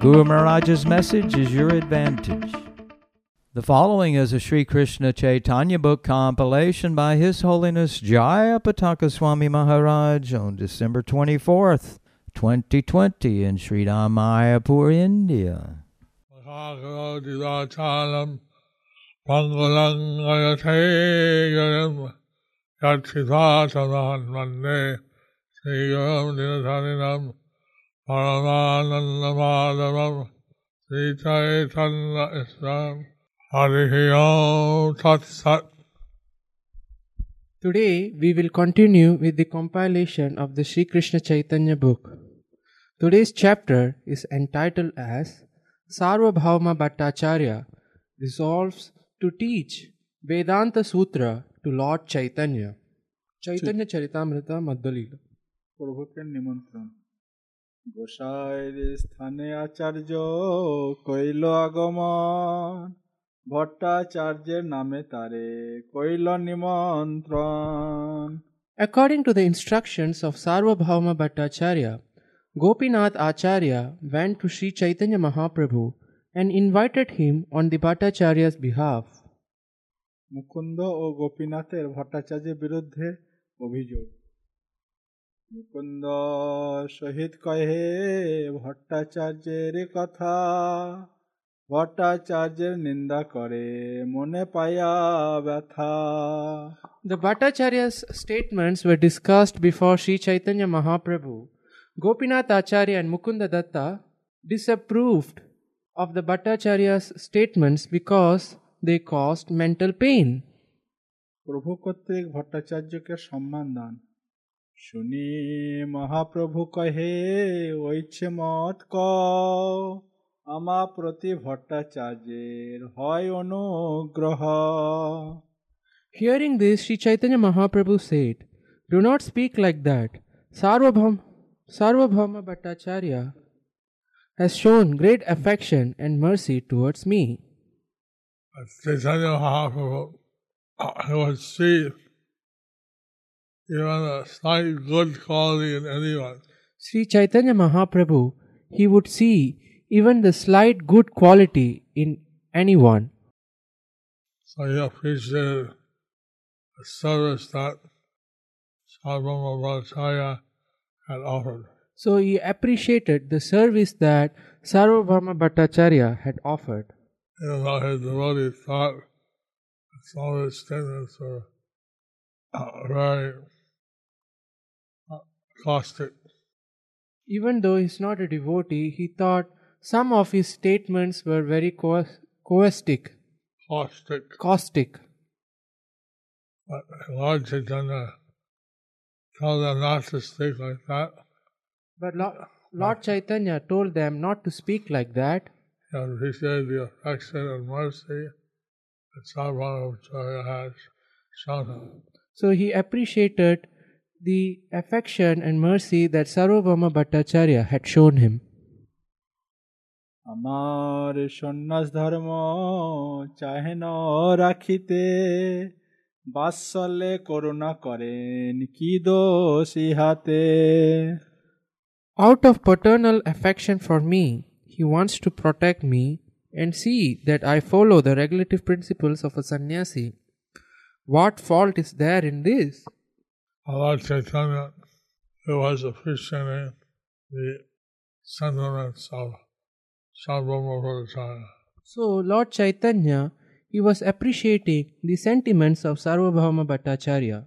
Guru Maharaj's message is your advantage. The following is a Sri Krishna Chaitanya book compilation by His Holiness Jaya Pataka Swami Maharaj on December 24th, 2020 in Sri Mayapur, India. Mande Dinataninam Paramanandamadavam Sri Chaitanya Islam Harihi Om Tat Sat Today we will continue with the compilation of the Sri Krishna Chaitanya book. Today's chapter is entitled as Sarvabhauma Bhattacharya resolves to teach Vedanta Sutra to Lord Chaitanya. Chaitanya Charitamrita Madhulila. প্রভুকে নিমন্ত্রণ গোসাইর স্থানে আচার্য কইল আগমন ভট্টাচার্যের নামে তারে কইল নিমন্ত্রণ According to the instructions of Sarvabhauma Bhattacharya, Gopinath Acharya went to Sri Chaitanya Mahaprabhu and invited him on the Bhattacharya's behalf. Mukunda ও গোপীনাথের ভট্টাচার্যের বিরুদ্ধে অভিযোগ মুকুন্দ শহীদ কহে ভট্টাচার্যের কথা। ভট্টাচার্যের নিন্দা করে মনে পায়া ব্যথা। The Bhattacharya's statements were discussed before Shri Chaitanya Mahaprabhu Gopinath Acharya and Mukunda Datta disapproved of the Bhattacharya's statements because they caused mental pain প্রভু কর্তৃক ভট্টাচার্যকে সম্মান দান। শুনি মহাপ্রভু কহে ঐচ্ছে মত ক আমা প্রতি ভট্টাচার্যের হয় অনুগ্রহ Hearing this, Sri Chaitanya Mahaprabhu said, Do not speak like that. Sarvabhaum, Sarvabhauma Bhattacharya has shown great affection and mercy towards me. Chaitanya Mahaprabhu would see even a slight good quality in anyone. Sri Chaitanya Mahaprabhu, he would see even the slight good quality in anyone. So he appreciated the service that Sarvabhauma Bhattacharya had offered. So he appreciated the service that Sarvabhauma Bhattacharya had offered. Even though his devotee thought some of his statements were uh, very uh, caustic. Even though he's not a devotee, he thought some of his statements were very co- caustic, caustic. caustic. But Lord Chaitanya told them not to speak like that. But Lord, Lord Chaitanya told them not to speak like that. He appreciated the affection and mercy that Bhattacharya has shown him. So he appreciated the affection and mercy that Sarvabhauma Bhattacharya had shown him. আমার সন্ন্যাস ধর্ম চাহে ন রাখিতে বাৎসল্যে করুণা করেন কি দোষ ইহাতে Out of paternal affection for me, he wants to protect me and see that I follow the regulative principles of a sannyasi. What fault is there in this? Lord Chaitanya, who was appreciating the of. So, Lord Chaitanya, he was appreciating the sentiments of Sarvabhauma Bhattacharya.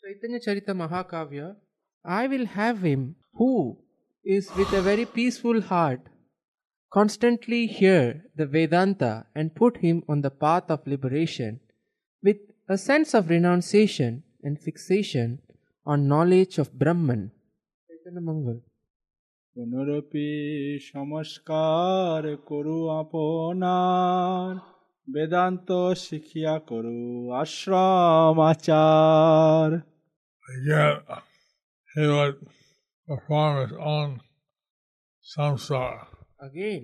Chaitanya Charita Mahakavya, I will have him who is with a very peaceful heart constantly hear the Vedanta and put him on the path of liberation with a sense of renunciation and fixation on knowledge of Brahman. Chaitanya Mangal. পুনরপি সংস্কার করু আপনার বেদান্ত শিখিয়া করু আশ্রম আচার Again, he would perform his own samsara. Again,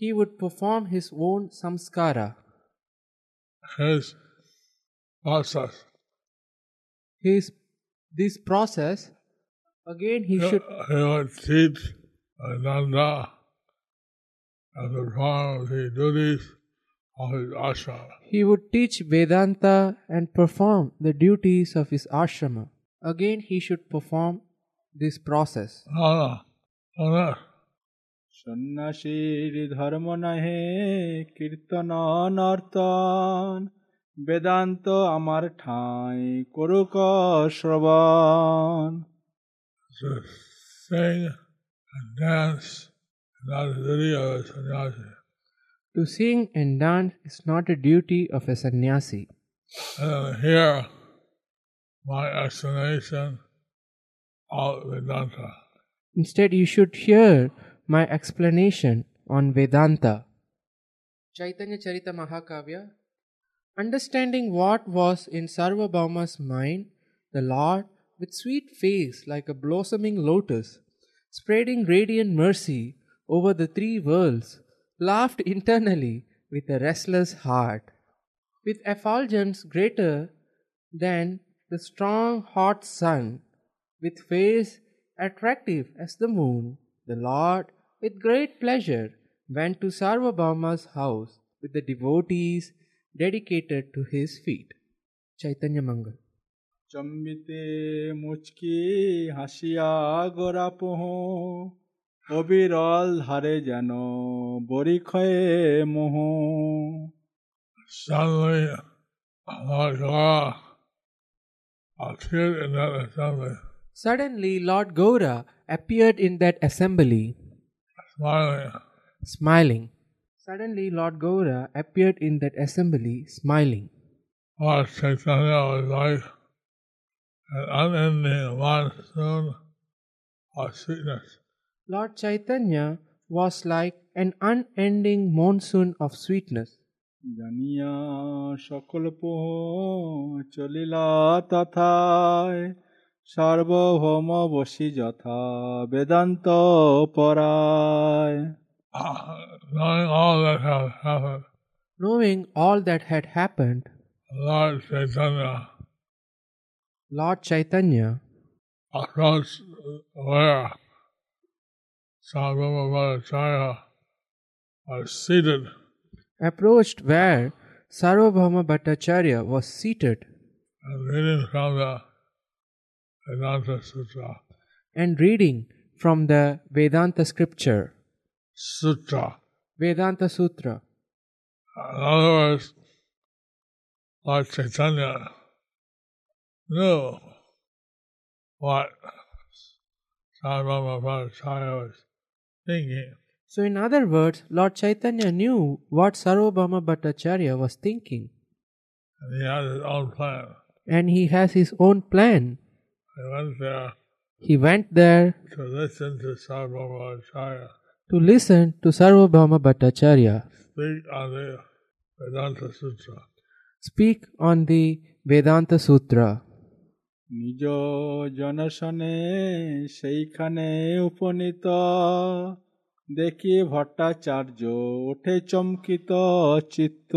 he would perform his own samskara, His process. his this process. Again, he He, should he would teach Ananda and perform the duties of his ashram. he would teach Vedanta and perform the duties of his ashrama. Again, he should perform this process. No, no, no, no. সন্ন্যাসীর ধর্ম নহে কীর্তন নর্তন বেদান্ত আমার ঠাঁই করুক শ্রবণ To sing and dance is not the duty of a sannyasi. To sing and dance is not a duty of a sannyasi. And then hear my explanation of Vedanta. Instead, you should hear my explanation on Vedanta. Chaitanya Charita Mahakavya. Understanding what was in Sarvabhauma's mind, the Lord, with sweet face like a blossoming lotus, spreading radiant mercy over the three worlds, laughed internally with a restless heart. With effulgence greater than the strong hot sun, with face attractive as the moon, the Lord, with great pleasure, went to Sarvabhauma's house with the devotees dedicated to his feet. Chaitanya Mangal. চম্বিতে মুচকি হাসিয়া গোরা পোহ অবিরল ধারে যেন বরিখয়ে মোহ Suddenly, Lord Gaura appeared in that assembly, Suddenly, Lord Gaura appeared in that assembly, smiling. smiling. Suddenly, Lord Gaura appeared in that assembly, smiling. Lord Chaitanya was like an unending monsoon of sweetness. Lord Chaitanya was like an unending monsoon of sweetness. জানিয়া সকল পোহ চলিলা তথায় সার্বভৌম বসি যথা বেদান্ত পরায় Knowing all that had happened, Knowing all that had happened, Lord Chaitanya. Lord Chaitanya approached where Sarvabhauma Bhattacharya was seated. approached where Sarvabhauma Bhattacharya was seated. And reading from the Vedanta Sutra. and reading from the Vedanta scripture, Sutra. Vedanta Sutra. In other words, Lord Chaitanya knew what Sarvabhauma Bhattacharya was thinking. So, in other words, Lord Chaitanya knew what Sarvabhauma Bhattacharya was thinking, And he had his own plan. and he has his own plan. He went there He went there to listen to Sarvabhauma Bhattacharya to listen to Sarvabhauma Bhattacharya speak on the Vedanta Sutra. speak on the Vedanta Sutra. নিজ জনসনে সেইখানে উপনীত দেখি ভট্টাচার্য ওঠে চমকিত চিত্ত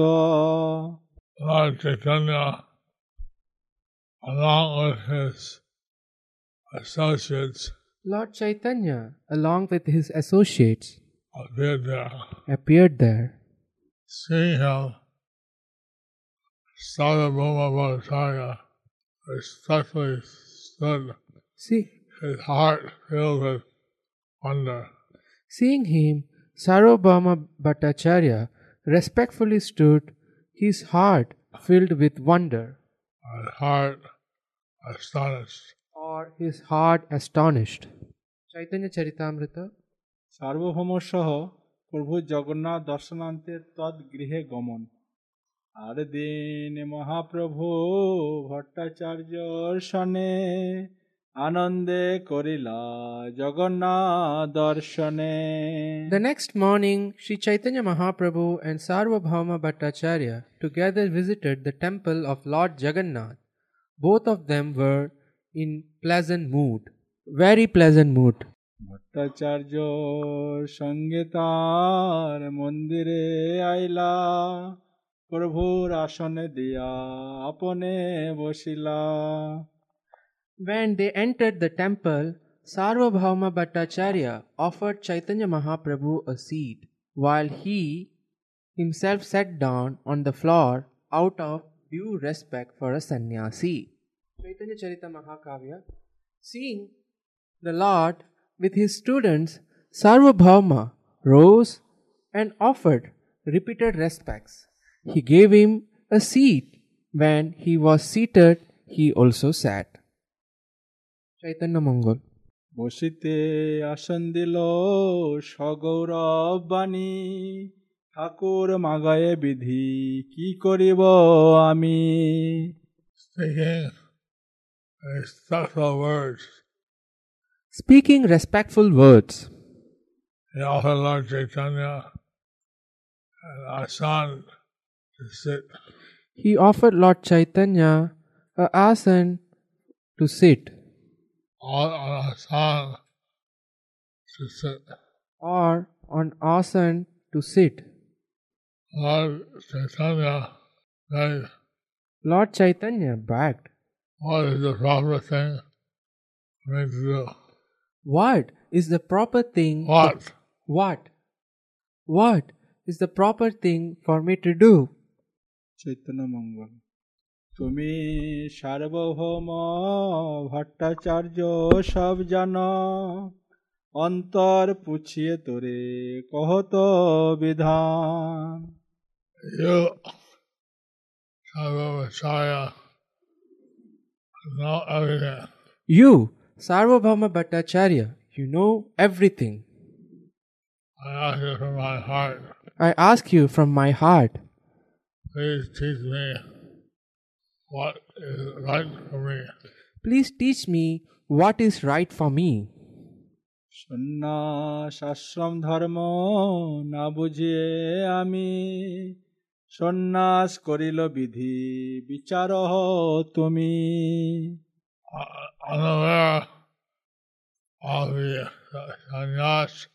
Lord Chaitanya, along with his associates, Lord Chaitanya, along with his associates, uh, appeared there. appeared there. Seeing him, Sarvabhauma Bhattacharya respectfully stood, See, his heart filled with wonder. seeing him, Sarvabhauma Bhattacharya respectfully stood, his heart filled with wonder, his heart astonished or his heart astonished. Chaitanya Charitamrita. সার্বভৌম সহ প্রভু জগন্নাথ দর্শনান্তে তৎ গৃহে গমন আর দিন মহাপ্রভু ভট্টাচার্যর সনে আনন্দে করিলা জগন্নাথ দর্শনে The next morning, Sri Chaitanya Mahaprabhu and Sarvabhauma Bhattacharya together visited the temple of Lord Jagannath. Both of them were in pleasant mood, very pleasant mood. Bhattacharya সঙ্গে তার মন্দিরে আইলা প্রভুর আসনে দিয়া আপনে Basila When they entered the temple, Sarvabhauma Bhattacharya offered Chaitanya Mahaprabhu a seat, while he himself sat down on the floor out of due respect for a sannyasi. Chaitanya Charita Mahakavya, seeing the Lord with his students, Sarvabhauma rose and offered repeated respects. He gave him a seat. When he was seated, he also sat. Chaitanya Mongol. বসিতে আসন দিল সগৌরব বাণী ঠাকুর মাগায়ে বিধি কি করিব আমি Speaking respectful words. Speaking respectful words, He offered Lord Chaitanya and asan to sit. he offered Lord Chaitanya a asan to sit, on asan to sit. or on asan to sit. Lord Chaitanya said, Lord Chaitanya begged, What is the proper thing for me to do? What is the proper thing? What? What? What is the proper thing for me to do? Chaitanya মঙ্গল তুমি সার্বভৌম ভট্টাচার্য সব জানো অন্তর পুছিয়ে তোরে কহত বিধান You, Sarvamacharya, know everything. You, Sarvabhauma Bhattacharya, you know everything. I ask you from my heart, I ask you from my heart, please teach me what is right for me. please teach me what is right for me. সন্ন্যাস আশ্রম ধর্ম না বুঝিয়ে আমি সন্ন্যাস করিল বিধি বিচার তুমি Uh, unaware of the sannyas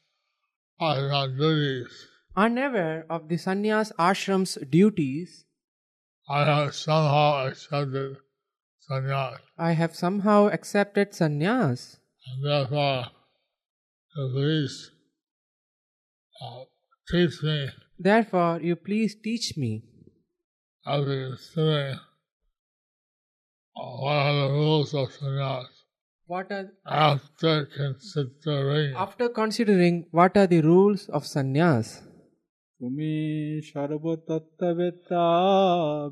as our duties, Unaware of the sannyas ashram's duties, I have somehow accepted sannyas, I have somehow accepted sannyas. and therefore, please uh, teach me Therefore, you please teach me after considering uh, what are the rules of sannyas. what are After considering after considering what are the rules of sannyas. তুমি সর্বতত্ত্ববেত্তা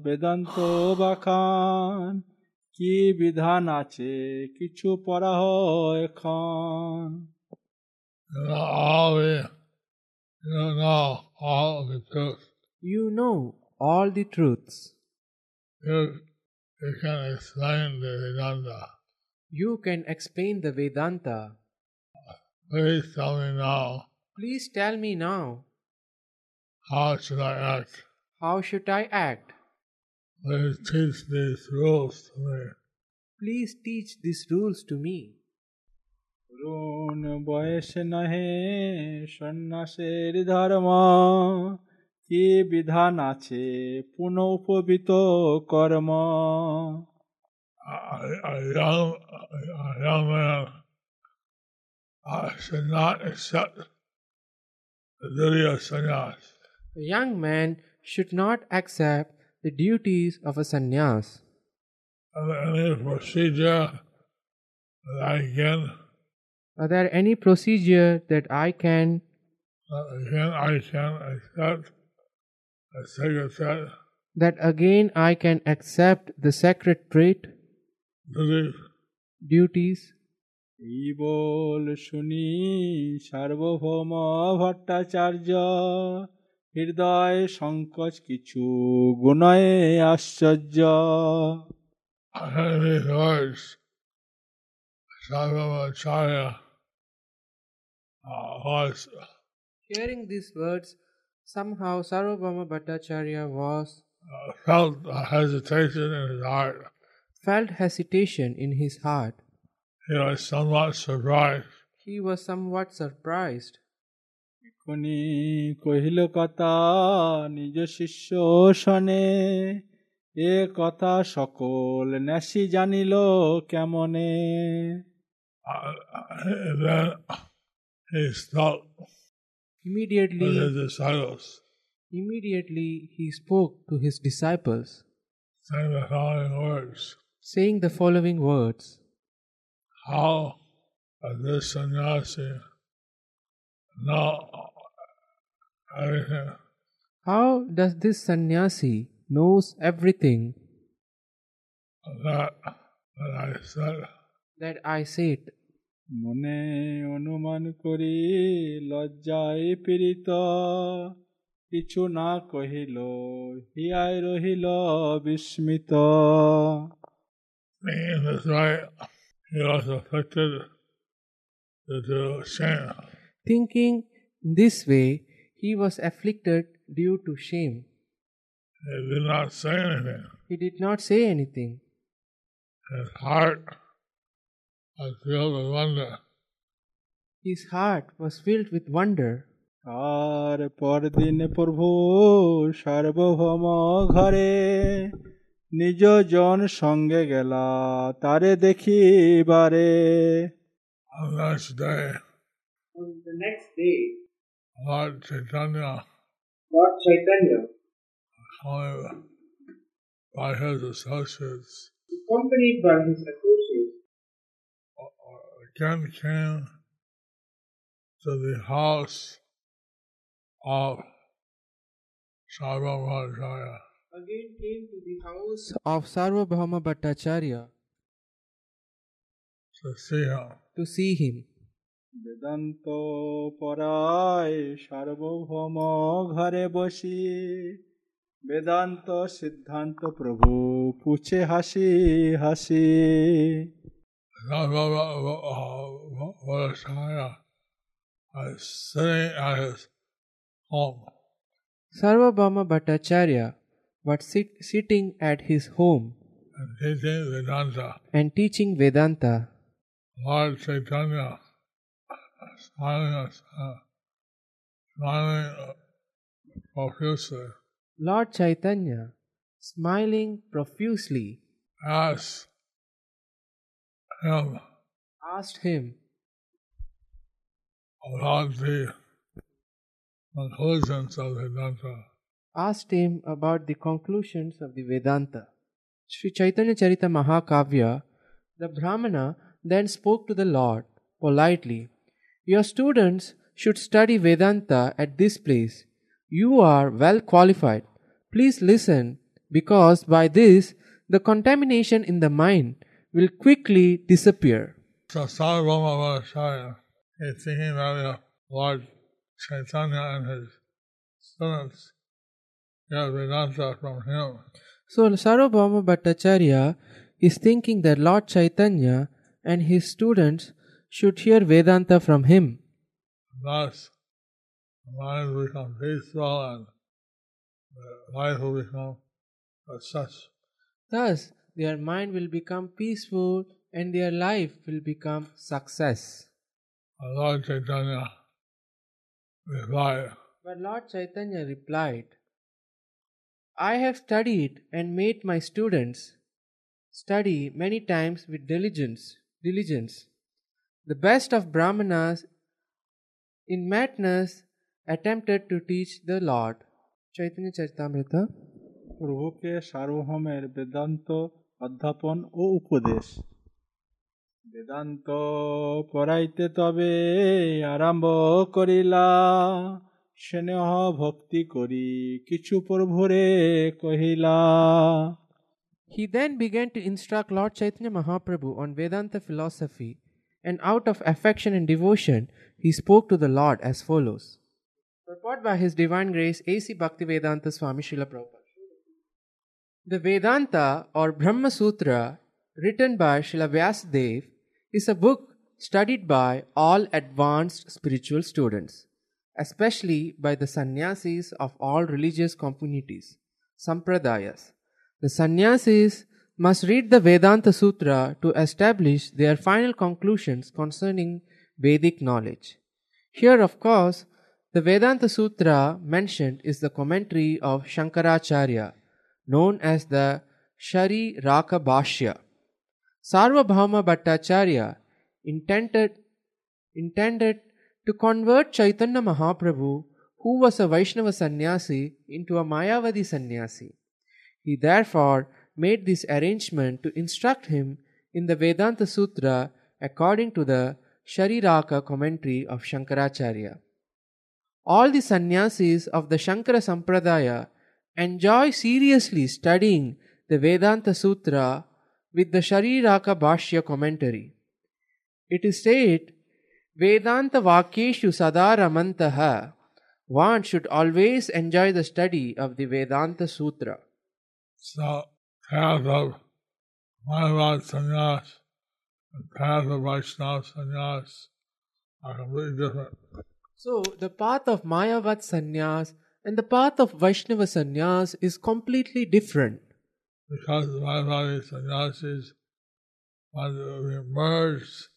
বেদান্ত বাখান কি বিধান আছে কিছু পড়া হয় এখন you know all the you know all the truth. You know all the truths. You, you can explain the Vedanta. You can explain the Vedanta. Please tell me now, Please tell me now, how should I act? how should I act? Please teach these rules to me. Please teach these rules to me. তরুণ বয়স নহে সন্ন্যাসের ধর্ম কি বিধান আছে পুনঃ উপবিত কর্ম A, a young a young man uh, should not accept the duty of sannyas. A young man should not accept the duties of a sannyas. Are there any procedure that I can Are there any procedure that I can that again I can accept a secretary that again I can accept the sacred trait duty duties? এই বল শুনি সার্বভৌম ভট্টাচার্য হৃদয় সংকোচ কিছু গুণয়ে আশ্চর্য I uh, was Hearing these words, somehow Sarvabhauma Bhattacharya was uh, felt a hesitation in his heart. felt hesitation in his heart. He was somewhat surprised. He was somewhat surprised. এখনি কহিল কথা নিজ শিষ্য শনে এ কথা সকল ন্যাসি জানিল কেমনে he with Immediately, his disciples, immediately he spoke to his disciples, saying the following words saying the following words How does this sannyasi know everything How does this sannyasi knows everything that, that I said? that I said? মনে অনুমান করি লজ্জায় পীড়িত কিছু না কহিল হিয়ায় রহিল বিস্মিত Meaning this right, he was afflicted due to shame. Thinking this way, he was afflicted due to shame. He did not say anything. He did not say anything. His heart was filled with wonder. His heart was filled with wonder. আর পরদিন প্রভু সার্বভৌম ঘরে নিজ জন সঙ্গে গেলা তারে দেখিবারে On the next day, On the next day, Lord Chaitanya, Lord Chaitanya, followed by his associates, accompanied by his associates, again came to the house of Sarvabhaumacharya. again came to the house of Sarvabhauma Bhattacharya to see him. to see him. Vedanta পরায় সার্বভৌম ঘরে বসি বেদান্ত সিদ্ধান্ত প্রভু পুছে হাসি হাসি Sarvabhaumacharya was sitting at his home. Sarvabhauma Bhattacharya was sit, sitting at his home and teaching Vedanta. and teaching Vedanta. Lord Chaitanya smiling, smiling profusely Lord Chaitanya, smiling profusely, asked asked him about the conclusions of Vedanta. asked him about the conclusions of the Vedanta. Sri Chaitanya Charita Mahakavya, the Brahmana then spoke to the Lord politely Your students should study Vedanta at this place. You are well qualified. Please listen, because by this the contamination in the mind will quickly disappear. So Sarvabhaumacharya is thinking if Lord Chaitanya and his students get Vedanta from him, So Sarvabhauma Bhattacharya is thinking that Lord Chaitanya and his students should hear Vedanta from him. thus the mind will become peaceful and the life will become such. Thus, their mind will become peaceful and their life will become success. And Lord Chaitanya replied, But Lord Chaitanya replied, I have studied and made my students study many times with diligence. Diligence. The best of Brahmanas in madness attempted to teach the Lord. Chaitanya Charitamrita. প্রভুকে সার্বভৌমের বেদান্ত অধ্যাপন ও উপদেশ বেদান্ত পড়াইতে তবে আরম্ভ করিলা স্নেহ ভক্তি করি কিছু প্রভুরে কহিলা He then began to instruct Lord Chaitanya Mahaprabhu on Vedanta philosophy, and out of affection and devotion, he spoke to the Lord as follows. Purport by His Divine Grace A.C. Bhaktivedanta Swami Srila Prabhupada. The Vedanta or Brahma Sutra, written by Srila Vyasadeva, is a book studied by all advanced spiritual students, especially by the sannyasis of all religious communities, sampradayas. The sannyasis must read the Vedanta Sutra to establish their final conclusions concerning Vedic knowledge. Here, of course, the Vedanta Sutra mentioned is the commentary of Shankaracharya, known as the Shariraka Bhashya. Sarvabhauma Bhattacharya intended, intended to convert Chaitanya Mahaprabhu, who was a Vaishnava sannyasi, into a Mayavadi sannyasi. He therefore made this arrangement to instruct him in the Vedanta Sutra according to the Shariraka commentary of Shankaracharya. All the sannyasis of the Shankara Sampradaya enjoy seriously studying the Vedanta Sutra with the Shariraka Bhashya commentary. It is said, Vedanta Vakyeshu Sadaramantaha. One should always enjoy the study of the Vedanta Sutra. So, path of Mayavad sannyas and path of Vaishnava sannyas are completely different. So, the path of Mayavad sannyas and the path of Vaishnava sannyas is completely different because the Mayavadi sannyasis want to be merged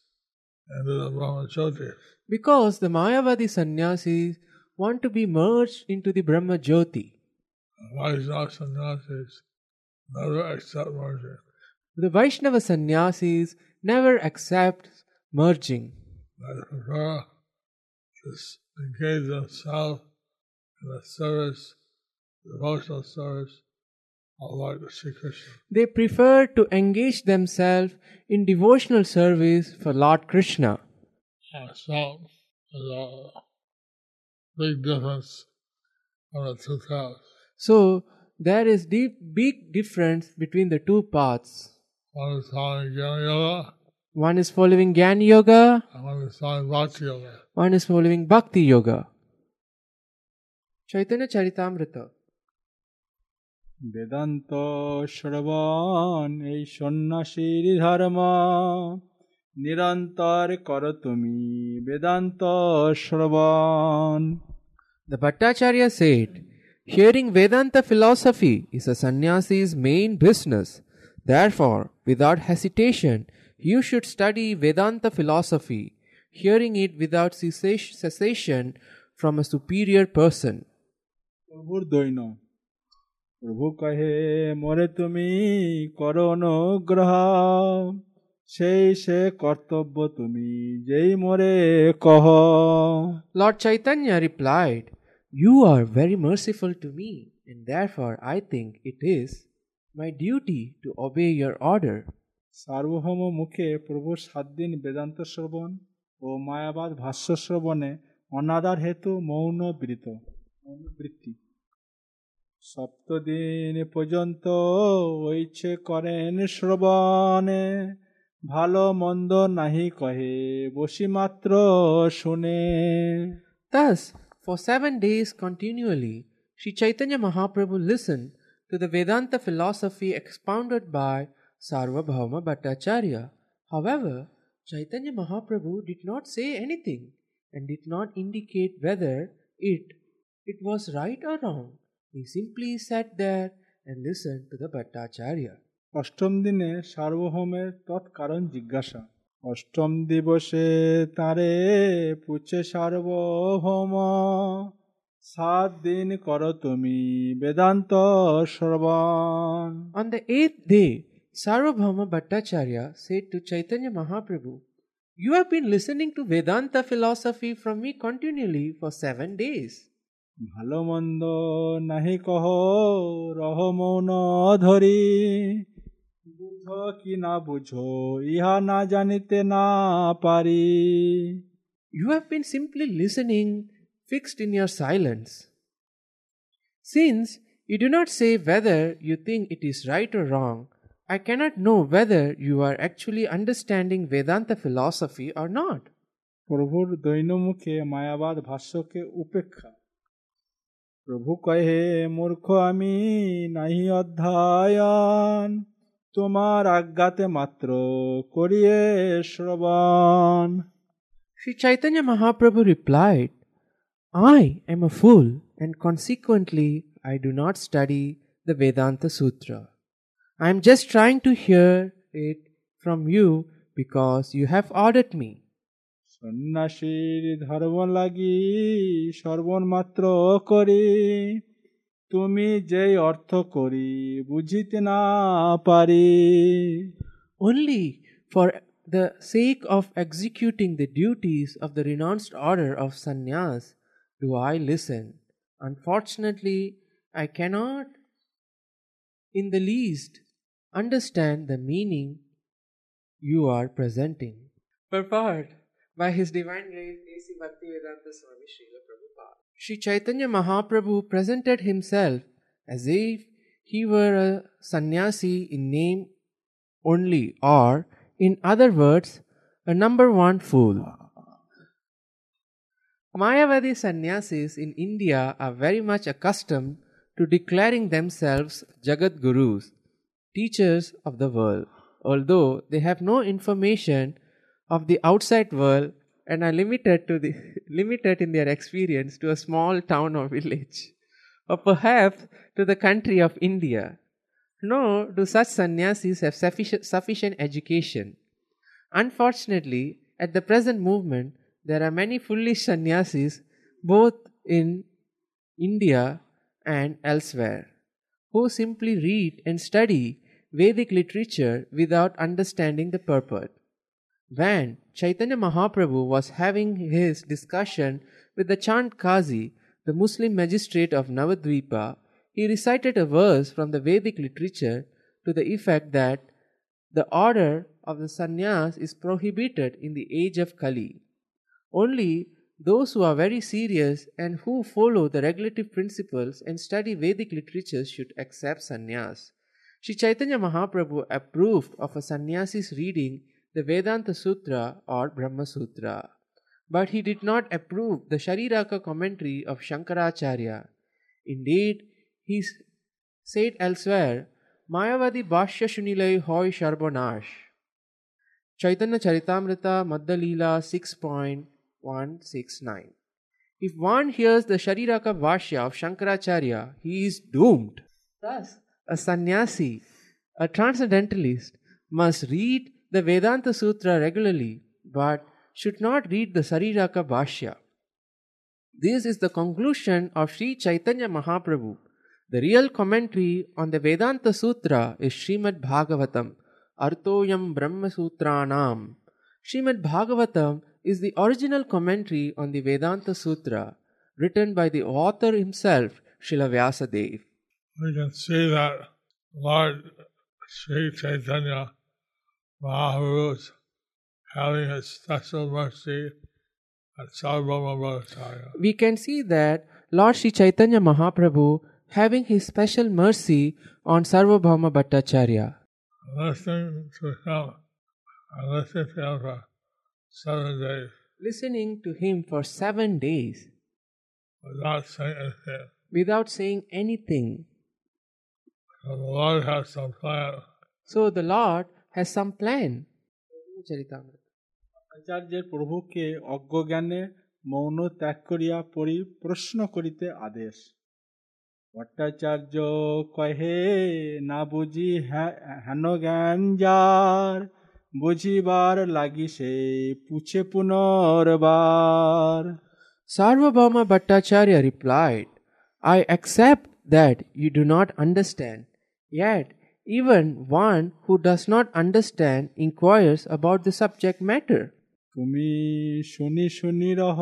into the Brahmajyoti. because the Mayavadi sannyasis want to be merged into the Brahma Jyoti. Vaishnava sannyasis never accept merging. The Vaishnava sannyasis never accept merging. They prefer to engage themselves the service, devotional service of Lord Sri Krishna. They prefer to engage themselves in devotional service for Lord Krishna. Uh, so there's a big difference on the two paths. So there is deep, big difference between the two paths. One is following Jnana Yoga, One is following Gyan Yoga, and one is following Bhakti Yoga. one is following Bhakti Yoga. Chaitanya Charitamrita. Vedanta শ্রবণ এই সন্ন্যাসীর ধর্ম নিরন্তর কর তুমি বেদান্ত শ্রবণ The Bhattacharya said, Hearing Vedanta philosophy is a sannyasi's main business. Therefore, without hesitation, you should study Vedanta philosophy, hearing it without cessa- cessation from a superior person. প্রভুর দৈন। প্রভু কহে মরে তুমি করণগ্রহ সেই সে কর্তব্য তুমি যেই মরে কহ। Lord Chaitanya replied you are very merciful to me and therefore I think it is my duty to obey your order সার্বভৌম মুখে প্রভু সাত দিন বেদান্ত শ্রবণ ও মায়াবাদ ভাষ্য শ্রবণে অনাদার হেতু মৌন বৃত মৌন বৃত্তি সপ্তদিন পর্যন্ত ঐচ্ছে করেন শ্রবণে ভালো মন্দ নাহি কহে বসি মাত্র শুনে Thus, for seven days continually, Sri Chaitanya Mahaprabhu listened to the Vedanta philosophy expounded by Sarvabhauma Bhattacharya. However, Chaitanya Mahaprabhu did not say anything and did not indicate whether it, it was right or wrong. He simply sat there and listened to the Bhattacharya. অষ্টম দিনে সার্বভৌমের তৎকারণ জিজ্ঞাসা অষ্টম দিবসে তারে পুছে সার্বভৌম সাত দিন কর তুমি বেদান্ত শ্রবণ On the eighth day, Sarvabhauma Bhattacharya said to Chaitanya Mahaprabhu, You have been listening to Vedanta philosophy from me continually for seven days. ভালো মন্দ নাহি কহ রহ মৌন ধরি বুঝ কি না বুঝো ইহা না জানিতে না পারি You have been simply listening, fixed in your silence. Since you do not say whether you think it is right or wrong, I cannot know whether you are actually understanding Vedanta philosophy or not. প্রভুর দৈনমুখে মায়াবাদ ভাষ্যকে উপেক্ষা প্রভু কহে মূর্খ আমি নাহি অধ্যায়ন তোমার আজ্ঞাতে মাত্র করিয়ে শ্রবণ Sri Chaitanya Mahaprabhu replied, I am a fool and consequently I do not study the Vedanta Sutra. I am just trying to hear it from you because you have ordered me. সন্ন্যাসীর ধর্ম লাগি সর্বন মাত্র করি তুমি যেই অর্থ করি বুঝিতে না পারি Only for the sake of executing the duties of the renounced order of sannyas do I listen. Unfortunately, I cannot in the least understand the meaning you are presenting. Purport by His Divine Grace A.C. Bhaktivedanta Swami Srila Prabhupada. Sri Chaitanya Mahaprabhu presented himself as if he were a sannyasi in name only, or, in other words, a number one fool. Mayavadi sannyasis in India are very much accustomed to declaring themselves Jagat Gurus, teachers of the world, although they have no information of the outside world and are limited to the limited in their experience to a small town or village, or perhaps to the country of India. Nor do such sannyasis have sufficient, sufficient education. Unfortunately, at the present movement, there are many foolish sannyasis both in India and elsewhere who simply read and study Vedic literature without understanding the purport. When Chaitanya Mahaprabhu was having his discussion with the Chand Kazi, the Muslim magistrate of Navadvipa, he recited a verse from the Vedic literature to the effect that the order of the sannyas is prohibited in the age of Kali. Only those who are very serious and who follow the regulative principles and study Vedic literature should accept sannyas. Sri Chaitanya Mahaprabhu approved of a sannyasi's reading the Vedanta Sutra or Brahma Sutra, but he did not approve the Shariraka commentary of Shankaracharya. Indeed, he said elsewhere, Mayavadi Bhashya Shunilai Hoy Sharbonash. Chaitanya Charitamrita Madhya 6.169. If one hears the Shariraka Bhashya of Shankaracharya, he is doomed. Thus, a sannyasi, a transcendentalist, must read the Vedanta Sutra regularly, but should not read the Shariraka Bhashya. This is the conclusion of Sri Chaitanya Mahaprabhu. The real commentary on the Vedanta Sutra is Srimad Bhagavatam, Artoyam Brahma Sutranam. Srimad Bhagavatam is the original commentary on the Vedanta Sutra, written by the author himself, Srila Vyasadeva. We can see that Lord Sri Chaitanya Having his special mercy at we can see that Lord Sri Chaitanya Mahaprabhu having his special mercy on Sarvabhauma Bhattacharya. Listening to him, listening to him for seven days Listening to him for seven days without saying anything. without saying anything. So the Lord has some plan. So the Lord has some plan. Charitamrita. আচার্যের প্রভুকে অজ্ঞজ্ঞানে মৌন ত্যাগ করিয়া পরি প্রশ্ন করিতে আদেশ ভট্টাচার্য কহে না বুঝি হ্যা- হেন জ্ঞান যার বুঝিবার লাগি সে পুছে পুনর্বার Sarvabhauma Bhattacharya replied, I accept that you do not understand. Yet, even one who does not understand inquires about the subject matter. তুমি শুনি শুনি রহ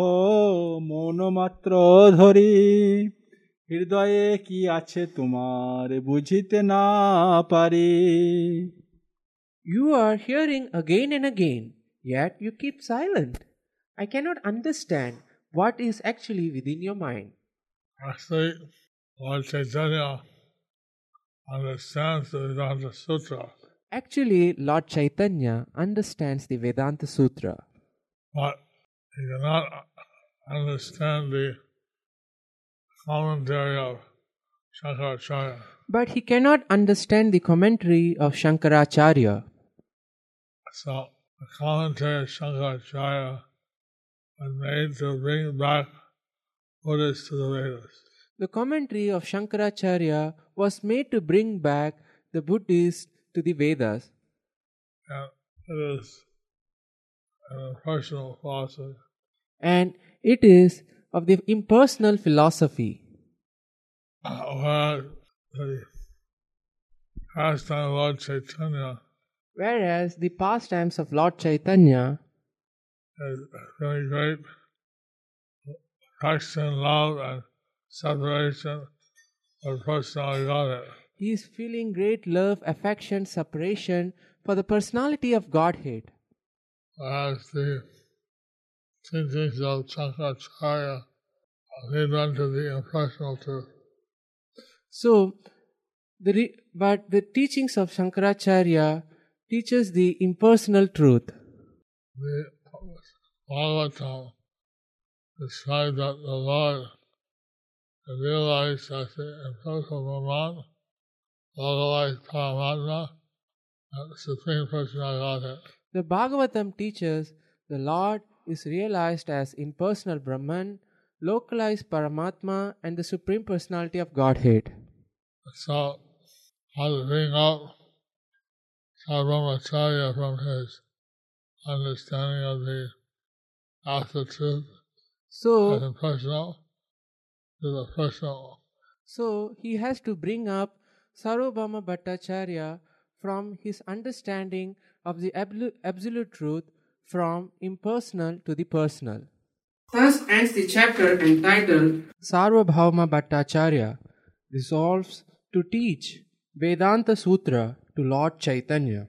মৌন মাত্র ধরি হৃদয়ে কি আছে তোমার বুঝিতে না পারি You are hearing again and again, yet you keep silent. I cannot understand what is actually within your mind. Actually, Lord Chaitanya understands the Vedanta Sutra, Actually, Lord Chaitanya understands the Vedanta Sutra, but he cannot understand the commentary of Shankaracharya. But he cannot understand the commentary of Shankaracharya. So the commentary of Shankaracharya was made to bring back Buddhists to the Vedas. The commentary of Shankaracharya was made to bring back the Buddhists to the Vedas. And it is an impersonal philosophy. And it is of the impersonal philosophy. Whereas the pastime of Lord Chaitanya Whereas the pastimes of Lord Chaitanya is very great affection, love, and separation of personality Godhead. he is feeling great love, affection, separation for the personality of Godhead. Whereas the teachings of Shankaracharya lead the impersonal truth. So, the re- but the teachings of Shankaracharya teaches the impersonal truth. The Bhagavatam describes that the Lord as the impersonal Brahman, localized Paramatma, the Supreme Personality Godhead. The Bhagavatam teaches the Lord is realized as impersonal Brahman, localized Paramatma, and the Supreme Personality of Godhead. So, how to bring up Sarvamacharya from his understanding of the absolute truth as impersonal to the personal. so he has to bring up Sarvabhauma Bhattacharya from his understanding of the absolute truth from impersonal to the personal. Thus ends the chapter entitled Sarvabhauma Bhattacharya resolves to teach Vedanta Sutra to Lord Chaitanya.